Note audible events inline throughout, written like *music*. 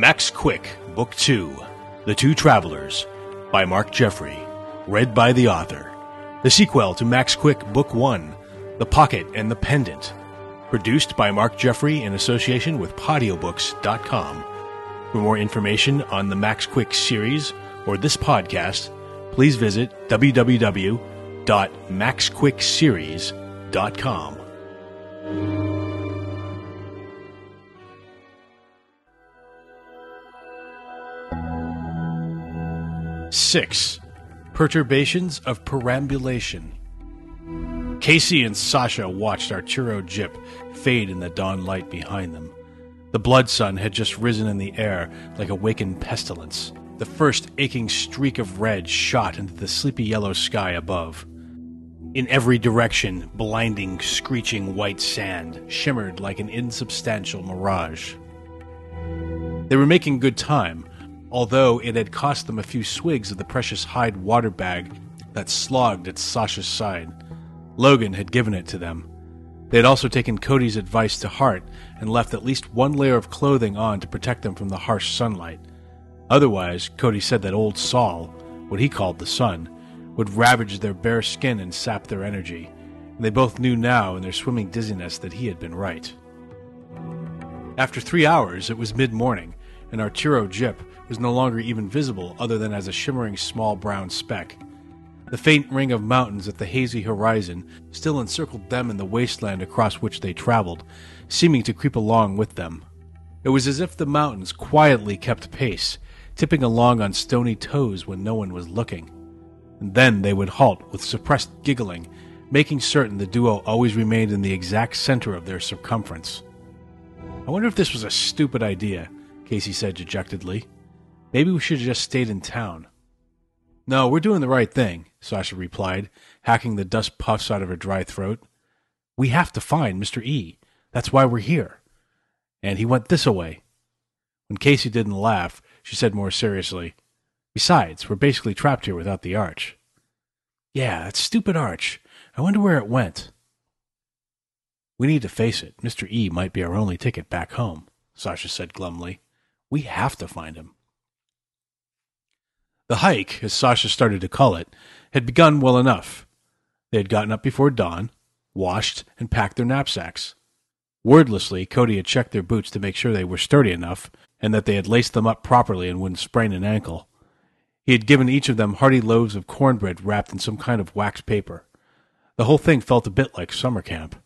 Max Quick, Book 2 The Two Travelers by Mark Jeffrey. Read by the author. The sequel to Max Quick, Book 1 The Pocket and the Pendant. Produced by Mark Jeffrey in association with Podiobooks.com. For more information on the Max Quick series or this podcast, please visit www.maxquickseries.com. Six. Perturbations of perambulation. Casey and Sasha watched Arturo Gyp fade in the dawn light behind them. The blood sun had just risen in the air like a wakened pestilence. The first aching streak of red shot into the sleepy yellow sky above. In every direction, blinding, screeching white sand shimmered like an insubstantial mirage. They were making good time, although it had cost them a few swigs of the precious hide water bag that slogged at Sasha's side. Logan had given it to them. They had also taken Cody's advice to heart and left at least one layer of clothing on to protect them from the harsh sunlight. Otherwise, Cody said that old Sol, what he called the sun, would ravage their bare skin and sap their energy, and they both knew now in their swimming dizziness that he had been right. After three hours, it was mid morning, and Arturo Gyp was no longer even visible other than as a shimmering small brown speck. The faint ring of mountains at the hazy horizon still encircled them in the wasteland across which they traveled, seeming to creep along with them. It was as if the mountains quietly kept pace, tipping along on stony toes when no one was looking. And then they would halt with suppressed giggling, making certain the duo always remained in the exact center of their circumference. I wonder if this was a stupid idea, Casey said dejectedly. Maybe we should have just stayed in town. No, we're doing the right thing, Sasha replied, hacking the dust puffs out of her dry throat. We have to find Mr. E. That's why we're here. And he went this away. When Casey didn't laugh, she said more seriously, Besides, we're basically trapped here without the arch. Yeah, that stupid arch. I wonder where it went. We need to face it. Mr. E might be our only ticket back home, Sasha said glumly. We have to find him. The hike, as Sasha started to call it, had begun well enough. They had gotten up before dawn, washed, and packed their knapsacks. Wordlessly, Cody had checked their boots to make sure they were sturdy enough and that they had laced them up properly and wouldn't sprain an ankle. He had given each of them hearty loaves of cornbread wrapped in some kind of wax paper. The whole thing felt a bit like summer camp.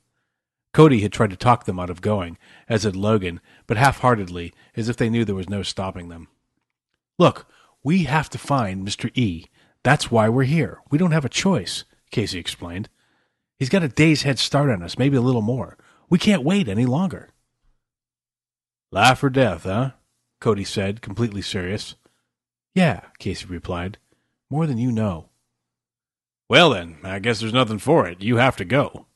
Cody had tried to talk them out of going, as had Logan, but half heartedly, as if they knew there was no stopping them. Look, we have to find Mr. E. That's why we're here. We don't have a choice, Casey explained. He's got a day's head start on us, maybe a little more. We can't wait any longer. Life or death, huh? Cody said, completely serious. Yeah, Casey replied. More than you know. Well, then, I guess there's nothing for it. You have to go.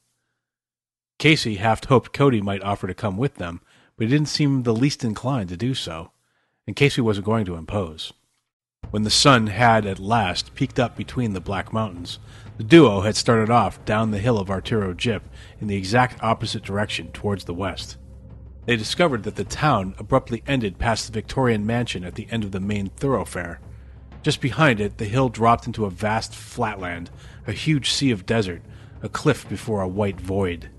Casey half hoped Cody might offer to come with them, but he didn't seem the least inclined to do so, and Casey wasn't going to impose. When the sun had at last peeked up between the Black Mountains, the duo had started off down the hill of Arturo Gyp in the exact opposite direction towards the west. They discovered that the town abruptly ended past the Victorian mansion at the end of the main thoroughfare. Just behind it, the hill dropped into a vast flatland, a huge sea of desert, a cliff before a white void.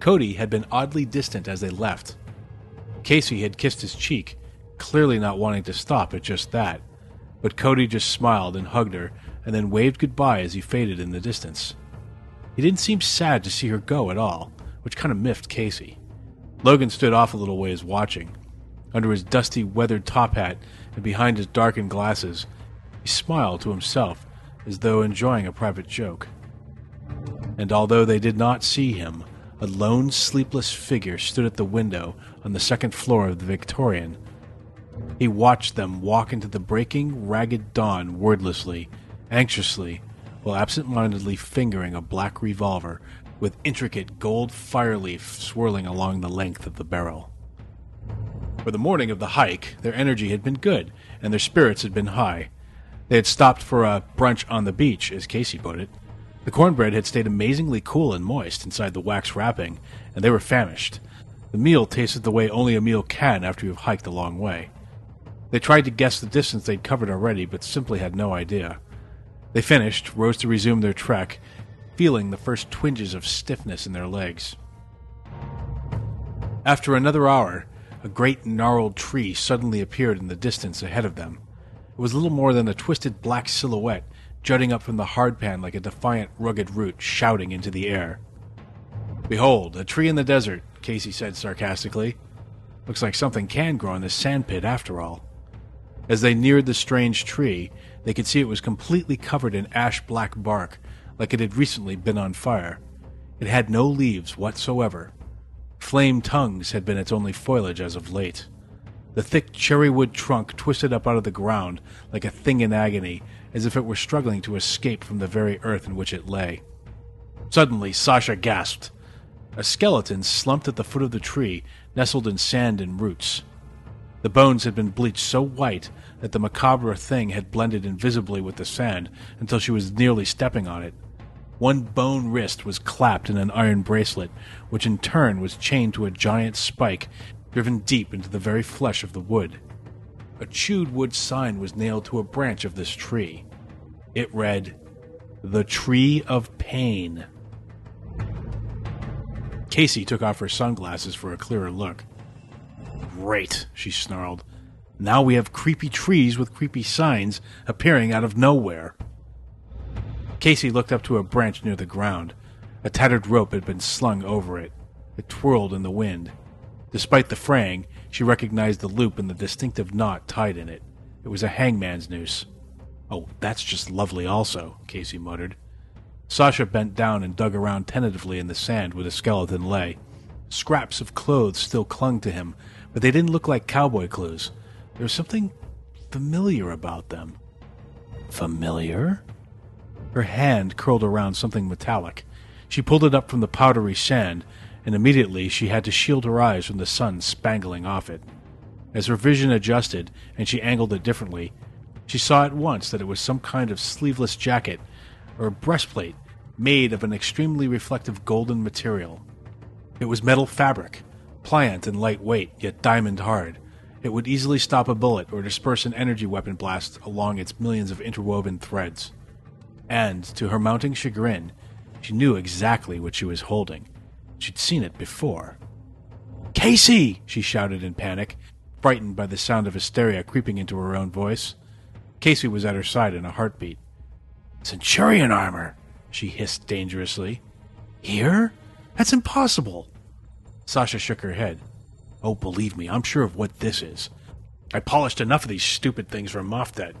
Cody had been oddly distant as they left. Casey had kissed his cheek, clearly not wanting to stop at just that, but Cody just smiled and hugged her and then waved goodbye as he faded in the distance. He didn't seem sad to see her go at all, which kind of miffed Casey. Logan stood off a little ways watching. Under his dusty, weathered top hat and behind his darkened glasses, he smiled to himself as though enjoying a private joke. And although they did not see him, a lone, sleepless figure stood at the window on the second floor of the Victorian. He watched them walk into the breaking, ragged dawn wordlessly, anxiously, while absent mindedly fingering a black revolver with intricate gold fireleaf swirling along the length of the barrel. For the morning of the hike, their energy had been good, and their spirits had been high. They had stopped for a brunch on the beach, as Casey put it. The cornbread had stayed amazingly cool and moist inside the wax wrapping, and they were famished. The meal tasted the way only a meal can after you have hiked a long way. They tried to guess the distance they'd covered already, but simply had no idea. They finished, rose to resume their trek, feeling the first twinges of stiffness in their legs. After another hour, a great gnarled tree suddenly appeared in the distance ahead of them. It was little more than a twisted black silhouette jutting up from the hardpan like a defiant, rugged root shouting into the air. Behold, a tree in the desert, Casey said sarcastically. Looks like something can grow in this sandpit after all. As they neared the strange tree, they could see it was completely covered in ash black bark, like it had recently been on fire. It had no leaves whatsoever. Flame tongues had been its only foliage as of late. The thick cherrywood trunk twisted up out of the ground like a thing in agony, as if it were struggling to escape from the very earth in which it lay. Suddenly, Sasha gasped. A skeleton slumped at the foot of the tree, nestled in sand and roots. The bones had been bleached so white that the macabre thing had blended invisibly with the sand until she was nearly stepping on it. One bone wrist was clapped in an iron bracelet, which in turn was chained to a giant spike driven deep into the very flesh of the wood. A chewed wood sign was nailed to a branch of this tree. It read, The Tree of Pain. Casey took off her sunglasses for a clearer look. Great, she snarled. Now we have creepy trees with creepy signs appearing out of nowhere. Casey looked up to a branch near the ground. A tattered rope had been slung over it. It twirled in the wind. Despite the fraying, she recognized the loop and the distinctive knot tied in it. It was a hangman's noose. Oh, that's just lovely, also, Casey muttered. Sasha bent down and dug around tentatively in the sand where the skeleton lay. Scraps of clothes still clung to him, but they didn't look like cowboy clothes. There was something familiar about them. Familiar? Her hand curled around something metallic. She pulled it up from the powdery sand, and immediately she had to shield her eyes from the sun spangling off it. As her vision adjusted and she angled it differently, she saw at once that it was some kind of sleeveless jacket or breastplate made of an extremely reflective golden material. It was metal fabric, pliant and lightweight, yet diamond hard. It would easily stop a bullet or disperse an energy weapon blast along its millions of interwoven threads and, to her mounting chagrin, she knew exactly what she was holding. She'd seen it before. Casey! she shouted in panic, frightened by the sound of hysteria creeping into her own voice. Casey was at her side in a heartbeat. Centurion armor! she hissed dangerously. Here? That's impossible! Sasha shook her head. Oh, believe me, I'm sure of what this is. I polished enough of these stupid things from Moftet.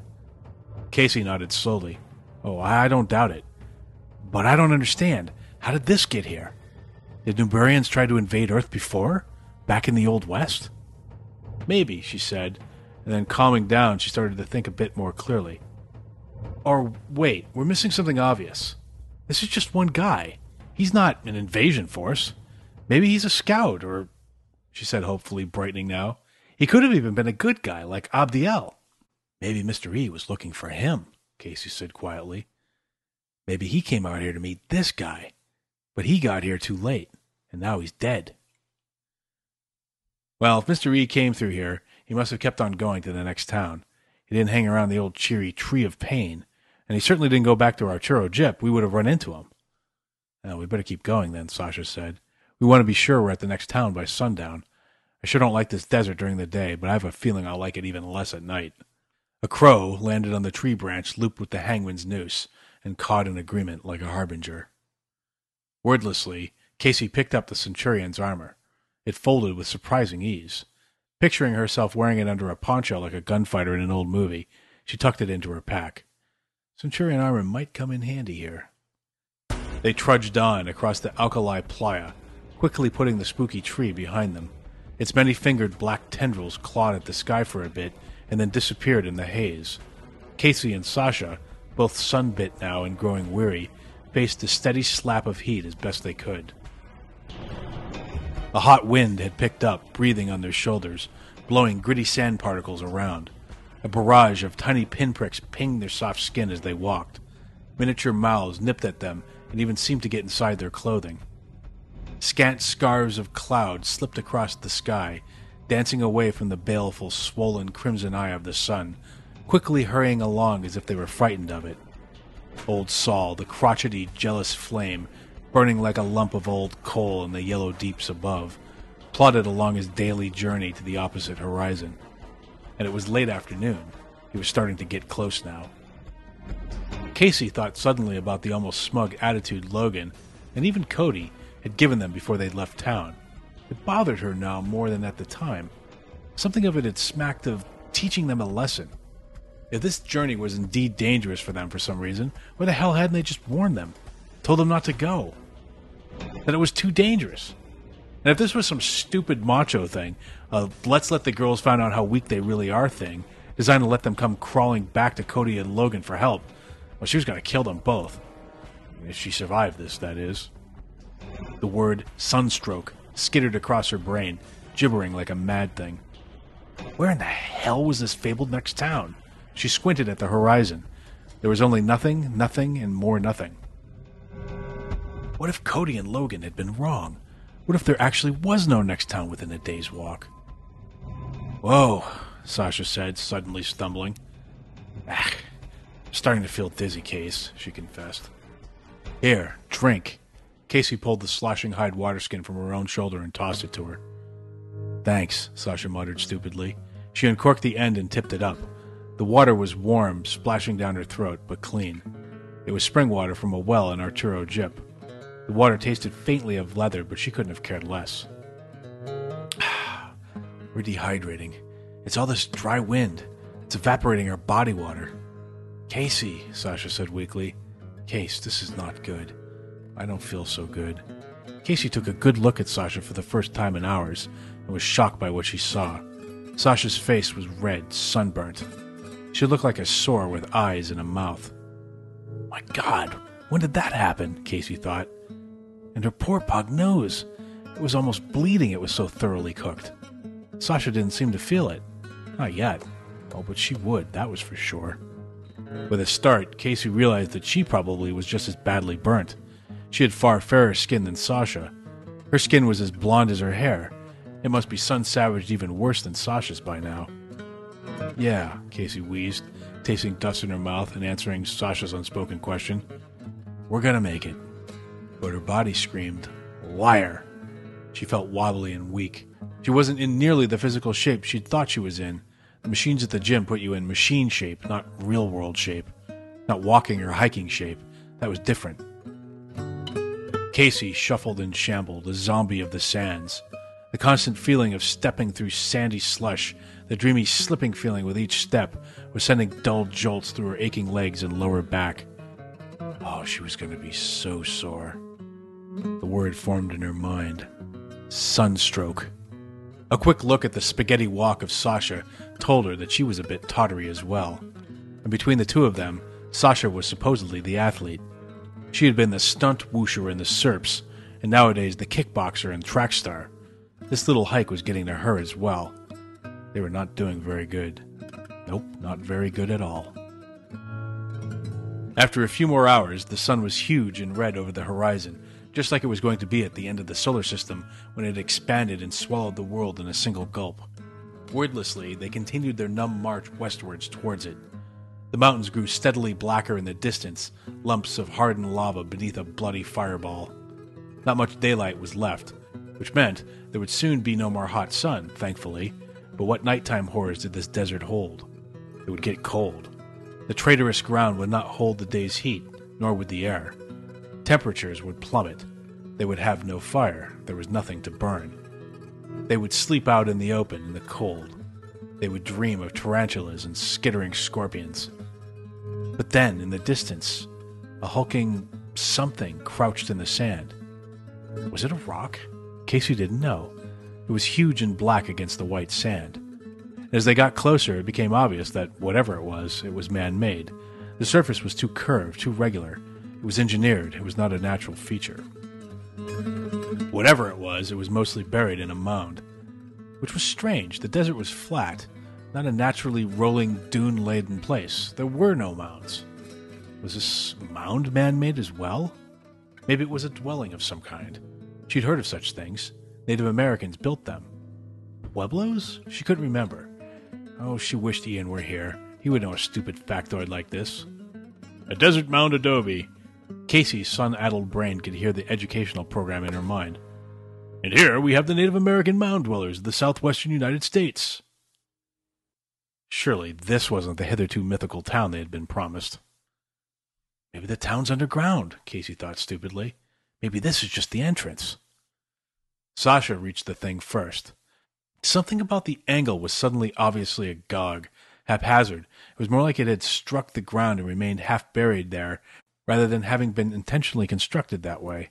Casey nodded slowly. Oh, I don't doubt it. But I don't understand. How did this get here? Did Nubarians try to invade Earth before? Back in the Old West? Maybe, she said, and then calming down, she started to think a bit more clearly. Or wait, we're missing something obvious. This is just one guy. He's not an invasion force. Maybe he's a scout, or, she said hopefully, brightening now. He could have even been a good guy, like Abdiel. Maybe Mr. E was looking for him. Casey said quietly. Maybe he came out here to meet this guy, but he got here too late, and now he's dead. Well, if Mr. E came through here, he must have kept on going to the next town. He didn't hang around the old cheery tree of pain, and he certainly didn't go back to Arturo Gyp. We would have run into him. Well, we better keep going then, Sasha said. We want to be sure we're at the next town by sundown. I sure don't like this desert during the day, but I have a feeling I'll like it even less at night. A crow landed on the tree branch looped with the hangman's noose and caught in agreement like a harbinger. Wordlessly, Casey picked up the centurion's armor. It folded with surprising ease. Picturing herself wearing it under a poncho like a gunfighter in an old movie, she tucked it into her pack. Centurion armor might come in handy here. They trudged on across the alkali playa, quickly putting the spooky tree behind them. Its many fingered black tendrils clawed at the sky for a bit and then disappeared in the haze. Casey and Sasha, both sunbit now and growing weary, faced the steady slap of heat as best they could. A hot wind had picked up, breathing on their shoulders, blowing gritty sand particles around. A barrage of tiny pinpricks pinged their soft skin as they walked. Miniature mouths nipped at them and even seemed to get inside their clothing. Scant scarves of cloud slipped across the sky, dancing away from the baleful, swollen crimson eye of the sun, quickly hurrying along as if they were frightened of it. Old Sol, the crotchety, jealous flame, burning like a lump of old coal in the yellow deeps above, plodded along his daily journey to the opposite horizon. And it was late afternoon. He was starting to get close now. Casey thought suddenly about the almost smug attitude Logan, and even Cody, had given them before they'd left town. It bothered her now more than at the time. Something of it had smacked of teaching them a lesson. If this journey was indeed dangerous for them for some reason, why the hell hadn't they just warned them? Told them not to go? That it was too dangerous. And if this was some stupid macho thing, a let's let the girls find out how weak they really are thing, designed to let them come crawling back to Cody and Logan for help, well, she was going to kill them both. If she survived this, that is. The word sunstroke skittered across her brain, gibbering like a mad thing. Where in the hell was this fabled next town? She squinted at the horizon. There was only nothing, nothing, and more nothing. What if Cody and Logan had been wrong? What if there actually was no next town within a day's walk? Whoa, Sasha said, suddenly stumbling. Ah, starting to feel dizzy, Case, she confessed. Here, drink. Casey pulled the sloshing hide waterskin from her own shoulder and tossed it to her. Thanks, Sasha muttered stupidly. She uncorked the end and tipped it up. The water was warm, splashing down her throat, but clean. It was spring water from a well in Arturo Gyp. The water tasted faintly of leather, but she couldn't have cared less. *sighs* We're dehydrating. It's all this dry wind. It's evaporating our body water. Casey, Sasha said weakly. Case, this is not good. I don't feel so good. Casey took a good look at Sasha for the first time in hours and was shocked by what she saw. Sasha's face was red, sunburnt. She looked like a sore with eyes and a mouth. My God, when did that happen? Casey thought. And her poor pug nose. It was almost bleeding, it was so thoroughly cooked. Sasha didn't seem to feel it. Not yet. Oh, but she would, that was for sure. With a start, Casey realized that she probably was just as badly burnt. She had far fairer skin than Sasha. Her skin was as blonde as her hair. It must be sun savaged even worse than Sasha's by now. Yeah, Casey wheezed, tasting dust in her mouth and answering Sasha's unspoken question. We're gonna make it. But her body screamed, Liar! She felt wobbly and weak. She wasn't in nearly the physical shape she'd thought she was in. The machines at the gym put you in machine shape, not real world shape. Not walking or hiking shape. That was different. Casey shuffled and shambled, a zombie of the sands. The constant feeling of stepping through sandy slush, the dreamy slipping feeling with each step, was sending dull jolts through her aching legs and lower back. Oh, she was going to be so sore. The word formed in her mind sunstroke. A quick look at the spaghetti walk of Sasha told her that she was a bit tottery as well. And between the two of them, Sasha was supposedly the athlete. She had been the stunt whoosher in the SERPs, and nowadays the kickboxer and track star. This little hike was getting to her as well. They were not doing very good. Nope, not very good at all. After a few more hours, the sun was huge and red over the horizon, just like it was going to be at the end of the solar system when it expanded and swallowed the world in a single gulp. Wordlessly, they continued their numb march westwards towards it. The mountains grew steadily blacker in the distance, lumps of hardened lava beneath a bloody fireball. Not much daylight was left, which meant there would soon be no more hot sun, thankfully. But what nighttime horrors did this desert hold? It would get cold. The traitorous ground would not hold the day's heat, nor would the air. Temperatures would plummet. They would have no fire. There was nothing to burn. They would sleep out in the open in the cold. They would dream of tarantulas and skittering scorpions. But then, in the distance, a hulking something crouched in the sand. Was it a rock? Casey didn't know. It was huge and black against the white sand. As they got closer, it became obvious that whatever it was, it was man made. The surface was too curved, too regular. It was engineered, it was not a natural feature. Whatever it was, it was mostly buried in a mound. Which was strange. The desert was flat, not a naturally rolling, dune laden place. There were no mounds. Was this mound man made as well? Maybe it was a dwelling of some kind. She'd heard of such things. Native Americans built them. Pueblos? She couldn't remember. Oh, she wished Ian were here. He would know a stupid factoid like this. A desert mound adobe. Casey's sun-addled brain could hear the educational program in her mind. And here we have the Native American mound dwellers of the southwestern United States. Surely this wasn't the hitherto mythical town they had been promised. Maybe the town's underground, Casey thought stupidly. Maybe this is just the entrance. Sasha reached the thing first. Something about the angle was suddenly obviously agog, haphazard. It was more like it had struck the ground and remained half buried there, rather than having been intentionally constructed that way.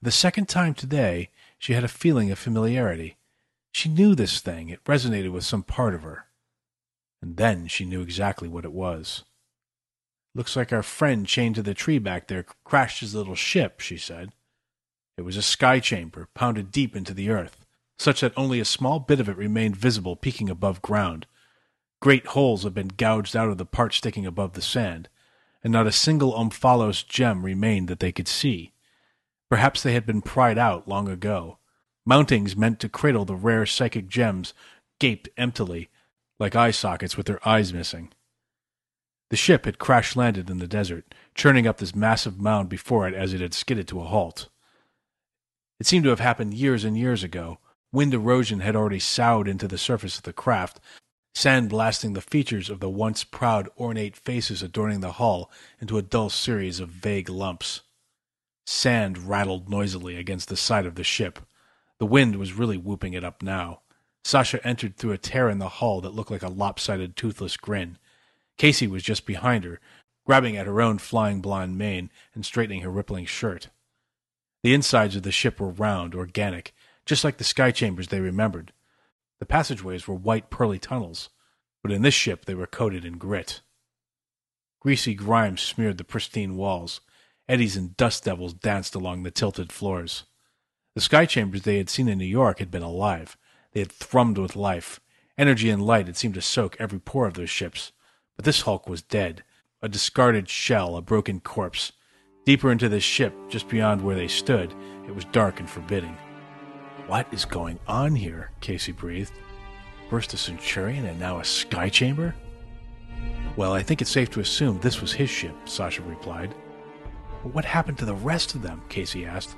The second time today, she had a feeling of familiarity. She knew this thing. It resonated with some part of her. And then she knew exactly what it was. Looks like our friend chained to the tree back there crashed his little ship, she said. It was a sky chamber, pounded deep into the earth, such that only a small bit of it remained visible peeking above ground. Great holes had been gouged out of the part sticking above the sand, and not a single omphalos gem remained that they could see. Perhaps they had been pried out long ago. Mountings meant to cradle the rare psychic gems gaped emptily, like eye sockets with their eyes missing. The ship had crash landed in the desert, churning up this massive mound before it as it had skidded to a halt. It seemed to have happened years and years ago. Wind erosion had already sowed into the surface of the craft, sandblasting the features of the once proud, ornate faces adorning the hull into a dull series of vague lumps. Sand rattled noisily against the side of the ship. The wind was really whooping it up now. Sasha entered through a tear in the hull that looked like a lopsided, toothless grin. Casey was just behind her, grabbing at her own flying blonde mane and straightening her rippling shirt. The insides of the ship were round, organic, just like the sky chambers they remembered. The passageways were white, pearly tunnels, but in this ship they were coated in grit. Greasy grime smeared the pristine walls. Eddies and dust devils danced along the tilted floors. The sky chambers they had seen in New York had been alive. They had thrummed with life. Energy and light had seemed to soak every pore of those ships. But this hulk was dead, a discarded shell, a broken corpse, Deeper into the ship, just beyond where they stood, it was dark and forbidding. What is going on here? Casey breathed. First a Centurion and now a sky chamber? Well, I think it's safe to assume this was his ship, Sasha replied. But what happened to the rest of them? Casey asked.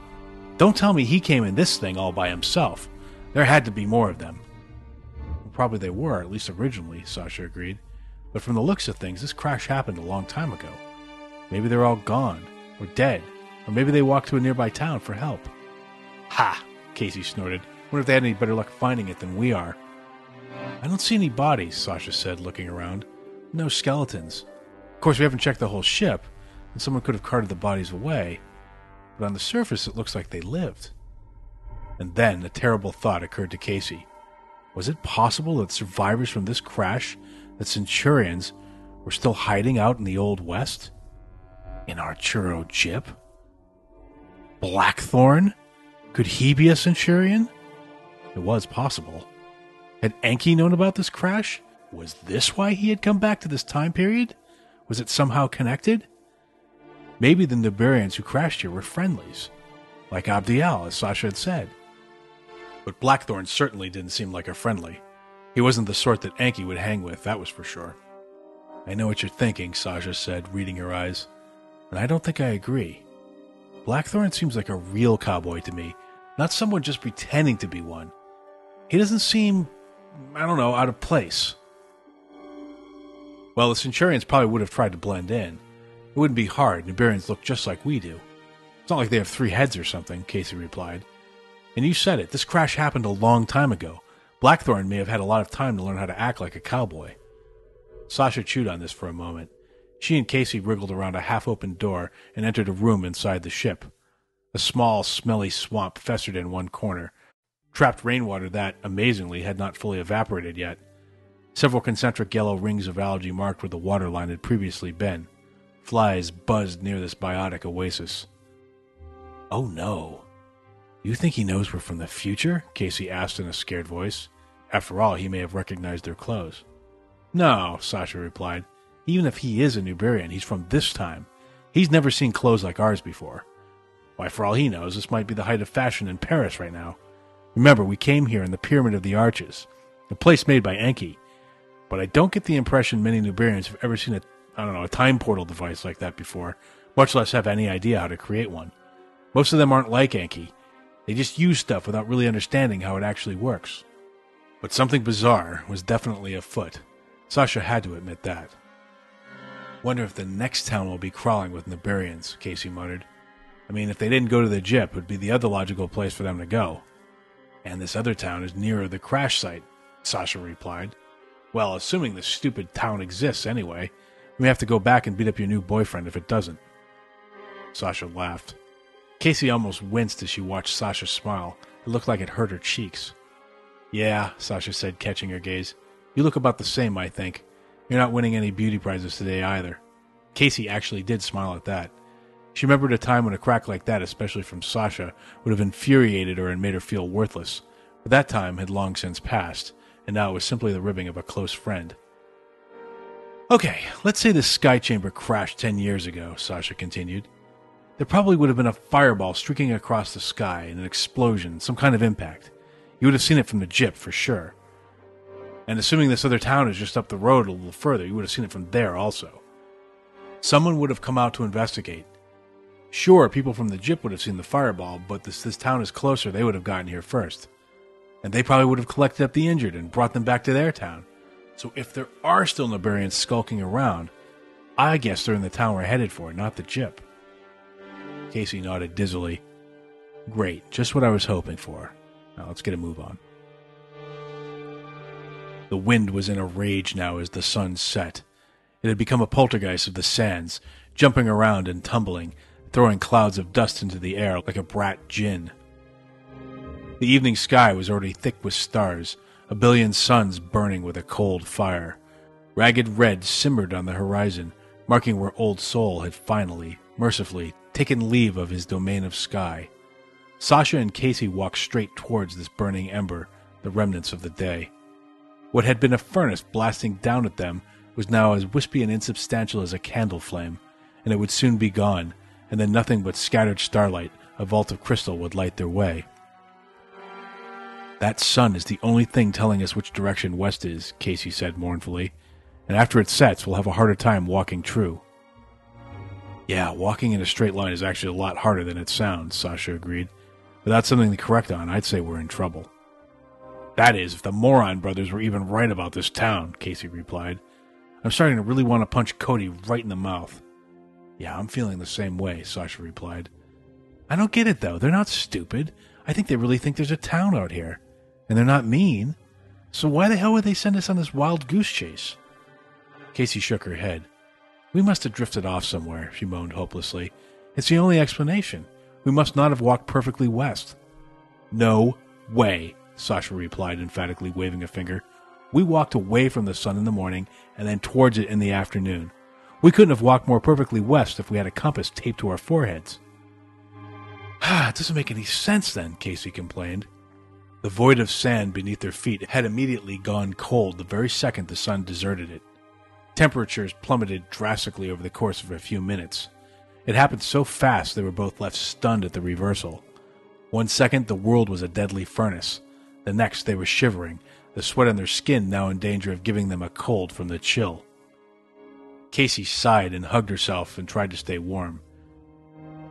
Don't tell me he came in this thing all by himself. There had to be more of them. Well, probably they were, at least originally, Sasha agreed. But from the looks of things, this crash happened a long time ago. Maybe they're all gone or dead, or maybe they walked to a nearby town for help. Ha! Casey snorted. Wonder if they had any better luck finding it than we are. I don't see any bodies, Sasha said, looking around. No skeletons. Of course, we haven't checked the whole ship, and someone could have carted the bodies away, but on the surface it looks like they lived. And then a terrible thought occurred to Casey. Was it possible that survivors from this crash, that Centurions, were still hiding out in the Old West? in Arturo Gyp? Blackthorn? Could he be a Centurion? It was possible. Had Enki known about this crash? Was this why he had come back to this time period? Was it somehow connected? Maybe the Nubarians who crashed here were friendlies, like Abdiel, as Sasha had said. But Blackthorn certainly didn't seem like a friendly. He wasn't the sort that Enki would hang with, that was for sure. I know what you're thinking, Sasha said, reading her eyes and I don't think I agree. Blackthorn seems like a real cowboy to me, not someone just pretending to be one. He doesn't seem, I don't know, out of place. Well, the Centurions probably would have tried to blend in. It wouldn't be hard. Nubarians look just like we do. It's not like they have three heads or something, Casey replied. And you said it, this crash happened a long time ago. Blackthorn may have had a lot of time to learn how to act like a cowboy. Sasha chewed on this for a moment. She and Casey wriggled around a half open door and entered a room inside the ship. A small, smelly swamp festered in one corner, trapped rainwater that, amazingly, had not fully evaporated yet. Several concentric yellow rings of algae marked where the water line had previously been. Flies buzzed near this biotic oasis. Oh no. You think he knows we're from the future? Casey asked in a scared voice. After all, he may have recognized their clothes. No, Sasha replied. Even if he is a Nubarian, he's from this time. He's never seen clothes like ours before. Why, for all he knows, this might be the height of fashion in Paris right now. Remember, we came here in the Pyramid of the Arches, a place made by Enki. But I don't get the impression many Nubarians have ever seen a, I don't know, a time portal device like that before, much less have any idea how to create one. Most of them aren't like Enki. They just use stuff without really understanding how it actually works. But something bizarre was definitely afoot. Sasha had to admit that. Wonder if the next town will be crawling with Nubarians, Casey muttered. I mean, if they didn't go to the Gyp, it would be the other logical place for them to go. And this other town is nearer the crash site, Sasha replied. Well, assuming the stupid town exists anyway, we have to go back and beat up your new boyfriend if it doesn't. Sasha laughed. Casey almost winced as she watched Sasha smile. It looked like it hurt her cheeks. Yeah, Sasha said, catching her gaze. You look about the same, I think. You're not winning any beauty prizes today either. Casey actually did smile at that. She remembered a time when a crack like that, especially from Sasha, would have infuriated her and made her feel worthless. But that time had long since passed, and now it was simply the ribbing of a close friend. Okay, let's say this sky chamber crashed ten years ago, Sasha continued. There probably would have been a fireball streaking across the sky and an explosion, some kind of impact. You would have seen it from the Gyp for sure. And assuming this other town is just up the road a little further, you would have seen it from there also. Someone would have come out to investigate, Sure, people from the Gyp would have seen the fireball, but this, this town is closer, they would have gotten here first. And they probably would have collected up the injured and brought them back to their town. So if there are still Nubarians skulking around, I guess they're in the town we're headed for, not the Gyp. Casey nodded dizzily. Great, just what I was hoping for. Now let's get a move on. The wind was in a rage now as the sun set. It had become a poltergeist of the sands, jumping around and tumbling, throwing clouds of dust into the air like a brat djinn. The evening sky was already thick with stars, a billion suns burning with a cold fire. Ragged red simmered on the horizon, marking where Old Sol had finally, mercifully, taken leave of his domain of sky. Sasha and Casey walked straight towards this burning ember, the remnants of the day. What had been a furnace blasting down at them was now as wispy and insubstantial as a candle flame, and it would soon be gone, and then nothing but scattered starlight, a vault of crystal, would light their way. That sun is the only thing telling us which direction west is, Casey said mournfully, and after it sets, we'll have a harder time walking true. Yeah, walking in a straight line is actually a lot harder than it sounds, Sasha agreed. Without something to correct on, I'd say we're in trouble. That is, if the Moron brothers were even right about this town, Casey replied. I'm starting to really want to punch Cody right in the mouth. Yeah, I'm feeling the same way, Sasha replied. I don't get it, though. They're not stupid. I think they really think there's a town out here. And they're not mean. So why the hell would they send us on this wild goose chase? Casey shook her head. We must have drifted off somewhere, she moaned hopelessly. It's the only explanation. We must not have walked perfectly west. No way, Sasha replied emphatically, waving a finger. We walked away from the sun in the morning and then towards it in the afternoon. We couldn't have walked more perfectly west if we had a compass taped to our foreheads. *sighs* Ah, it doesn't make any sense then, Casey complained. The void of sand beneath their feet had immediately gone cold the very second the sun deserted it. Temperatures plummeted drastically over the course of a few minutes. It happened so fast they were both left stunned at the reversal. One second the world was a deadly furnace. The next they were shivering, the sweat on their skin now in danger of giving them a cold from the chill. Casey sighed and hugged herself and tried to stay warm.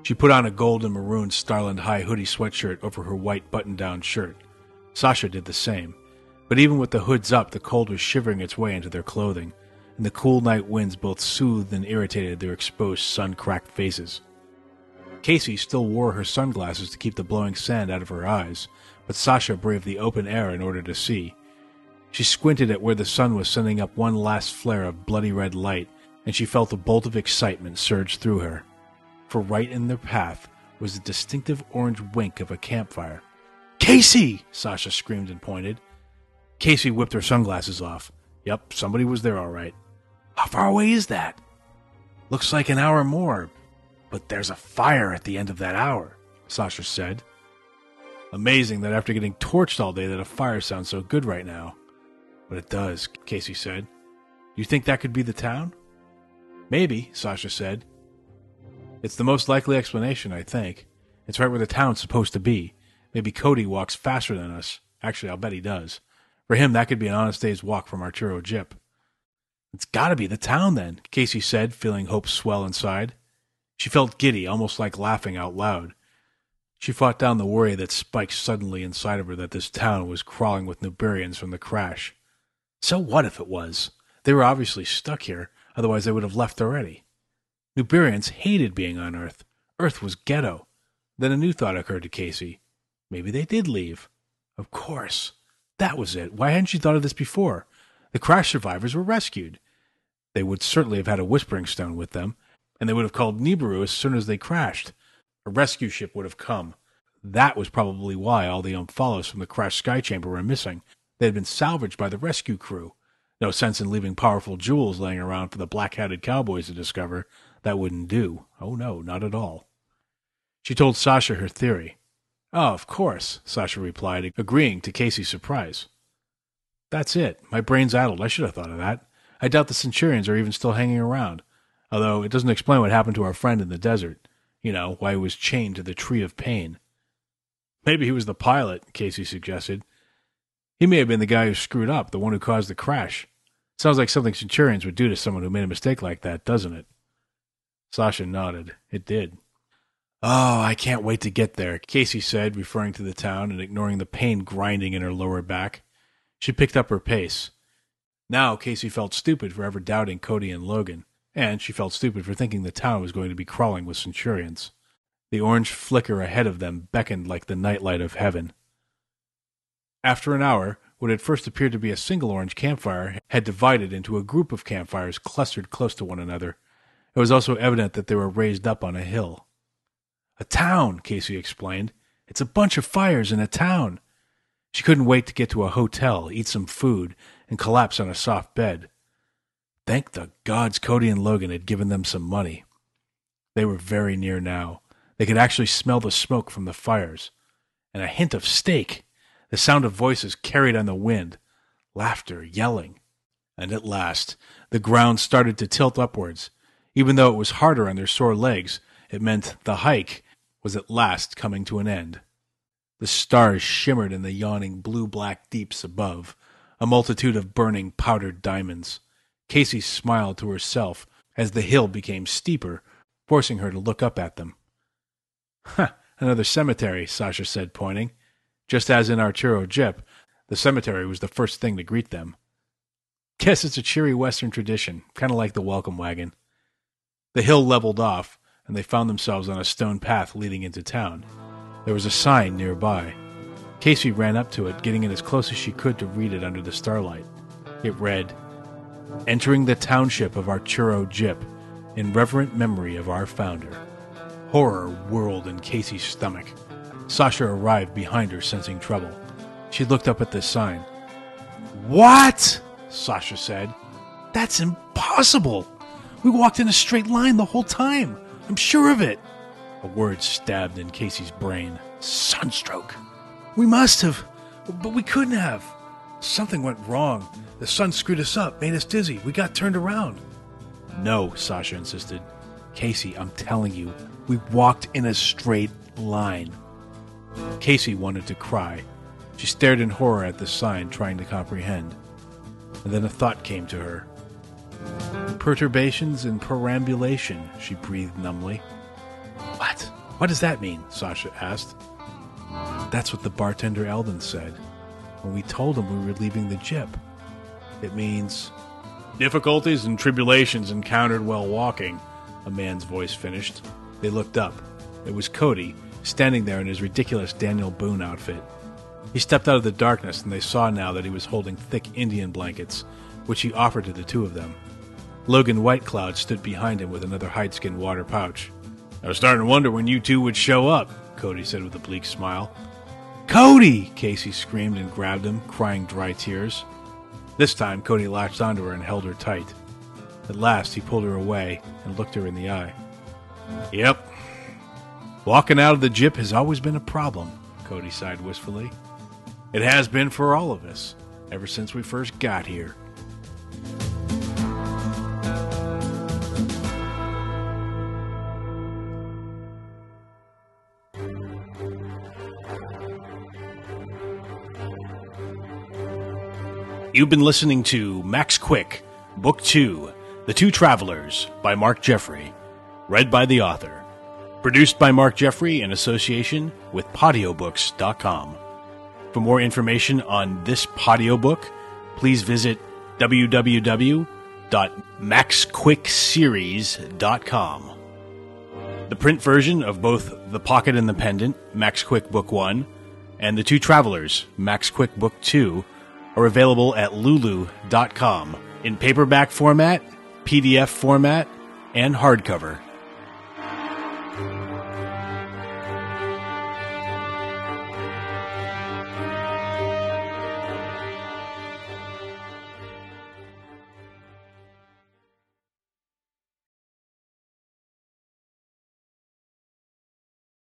She put on a gold and maroon Starland High hoodie sweatshirt over her white button down shirt. Sasha did the same, but even with the hoods up, the cold was shivering its way into their clothing, and the cool night winds both soothed and irritated their exposed, sun cracked faces. Casey still wore her sunglasses to keep the blowing sand out of her eyes, but Sasha braved the open air in order to see. She squinted at where the sun was sending up one last flare of bloody red light and she felt a bolt of excitement surge through her. For right in their path was the distinctive orange wink of a campfire. Casey! Sasha screamed and pointed. Casey whipped her sunglasses off. Yep, somebody was there all right. How far away is that? Looks like an hour more, but there's a fire at the end of that hour, Sasha said. Amazing that after getting torched all day that a fire sounds so good right now. But it does, Casey said. You think that could be the town? Maybe, Sasha said. It's the most likely explanation, I think. It's right where the town's supposed to be. Maybe Cody walks faster than us. Actually, I'll bet he does. For him, that could be an honest day's walk from Arturo Gyp. It's gotta be the town then, Casey said, feeling hope swell inside. She felt giddy, almost like laughing out loud. She fought down the worry that spiked suddenly inside of her that this town was crawling with Nubarians from the crash. So what if it was? They were obviously stuck here, otherwise they would have left already. Nubarians hated being on Earth. Earth was ghetto. Then a new thought occurred to Casey. Maybe they did leave. Of course. That was it. Why hadn't she thought of this before? The crash survivors were rescued. They would certainly have had a whispering stone with them, and they would have called Nibiru as soon as they crashed. A rescue ship would have come. That was probably why all the Omphalos from the crashed sky chamber were missing. They had been salvaged by the rescue crew. No sense in leaving powerful jewels laying around for the black hatted cowboys to discover. That wouldn't do. Oh, no, not at all. She told Sasha her theory. Oh, of course, Sasha replied, agreeing to Casey's surprise. That's it. My brain's addled. I should have thought of that. I doubt the Centurions are even still hanging around. Although it doesn't explain what happened to our friend in the desert. You know, why he was chained to the tree of pain. Maybe he was the pilot, Casey suggested. He may have been the guy who screwed up, the one who caused the crash. Sounds like something Centurions would do to someone who made a mistake like that, doesn't it? Sasha nodded. It did. Oh, I can't wait to get there, Casey said, referring to the town and ignoring the pain grinding in her lower back. She picked up her pace. Now Casey felt stupid for ever doubting Cody and Logan, and she felt stupid for thinking the town was going to be crawling with Centurions. The orange flicker ahead of them beckoned like the nightlight of heaven. After an hour, what had first appeared to be a single orange campfire had divided into a group of campfires clustered close to one another. It was also evident that they were raised up on a hill. A town, Casey explained. It's a bunch of fires in a town. She couldn't wait to get to a hotel, eat some food, and collapse on a soft bed. Thank the gods Cody and Logan had given them some money. They were very near now. They could actually smell the smoke from the fires. And a hint of steak. The sound of voices carried on the wind. Laughter, yelling. And at last, the ground started to tilt upwards. Even though it was harder on their sore legs, it meant the hike was at last coming to an end. The stars shimmered in the yawning blue black deeps above, a multitude of burning powdered diamonds. Casey smiled to herself as the hill became steeper, forcing her to look up at them. Ha! Another cemetery, Sasha said, pointing. Just as in Arturo Gyp, the cemetery was the first thing to greet them. Guess it's a cheery Western tradition, kind of like the welcome wagon. The hill leveled off, and they found themselves on a stone path leading into town. There was a sign nearby. Casey ran up to it, getting in as close as she could to read it under the starlight. It read, Entering the township of Arturo Gyp, in reverent memory of our founder. Horror whirled in Casey's stomach. Sasha arrived behind her, sensing trouble. She looked up at the sign. What? Sasha said. That's impossible. We walked in a straight line the whole time. I'm sure of it. A word stabbed in Casey's brain. Sunstroke. We must have, but we couldn't have. Something went wrong. The sun screwed us up, made us dizzy. We got turned around. No, Sasha insisted. Casey, I'm telling you, we walked in a straight line. Casey wanted to cry. She stared in horror at the sign, trying to comprehend. And then a thought came to her. Perturbations in perambulation, she breathed numbly. What? What does that mean? Sasha asked. That's what the bartender Eldon said when we told him we were leaving the Gyp. It means difficulties and tribulations encountered while walking, a man's voice finished. They looked up. It was Cody, standing there in his ridiculous Daniel Boone outfit. He stepped out of the darkness, and they saw now that he was holding thick Indian blankets, which he offered to the two of them. Logan Whitecloud stood behind him with another hideskin water pouch. I was starting to wonder when you two would show up, Cody said with a bleak smile. Cody! Casey screamed and grabbed him, crying dry tears. This time, Cody latched onto her and held her tight. At last, he pulled her away and looked her in the eye. Yep. Walking out of the Gyp has always been a problem, Cody sighed wistfully. It has been for all of us, ever since we first got here. You've been listening to Max Quick, Book 2, The Two Travelers by Mark Jeffrey, read by the author. Produced by Mark Jeffrey in association with Podiobooks.com. For more information on this Podiobook, please visit www.maxquickseries.com. The print version of both The Pocket and the Pendant, Max Quick Book 1, and The Two Travelers, Max Quick Book 2, are available at lulu.com in paperback format, PDF format, and hardcover.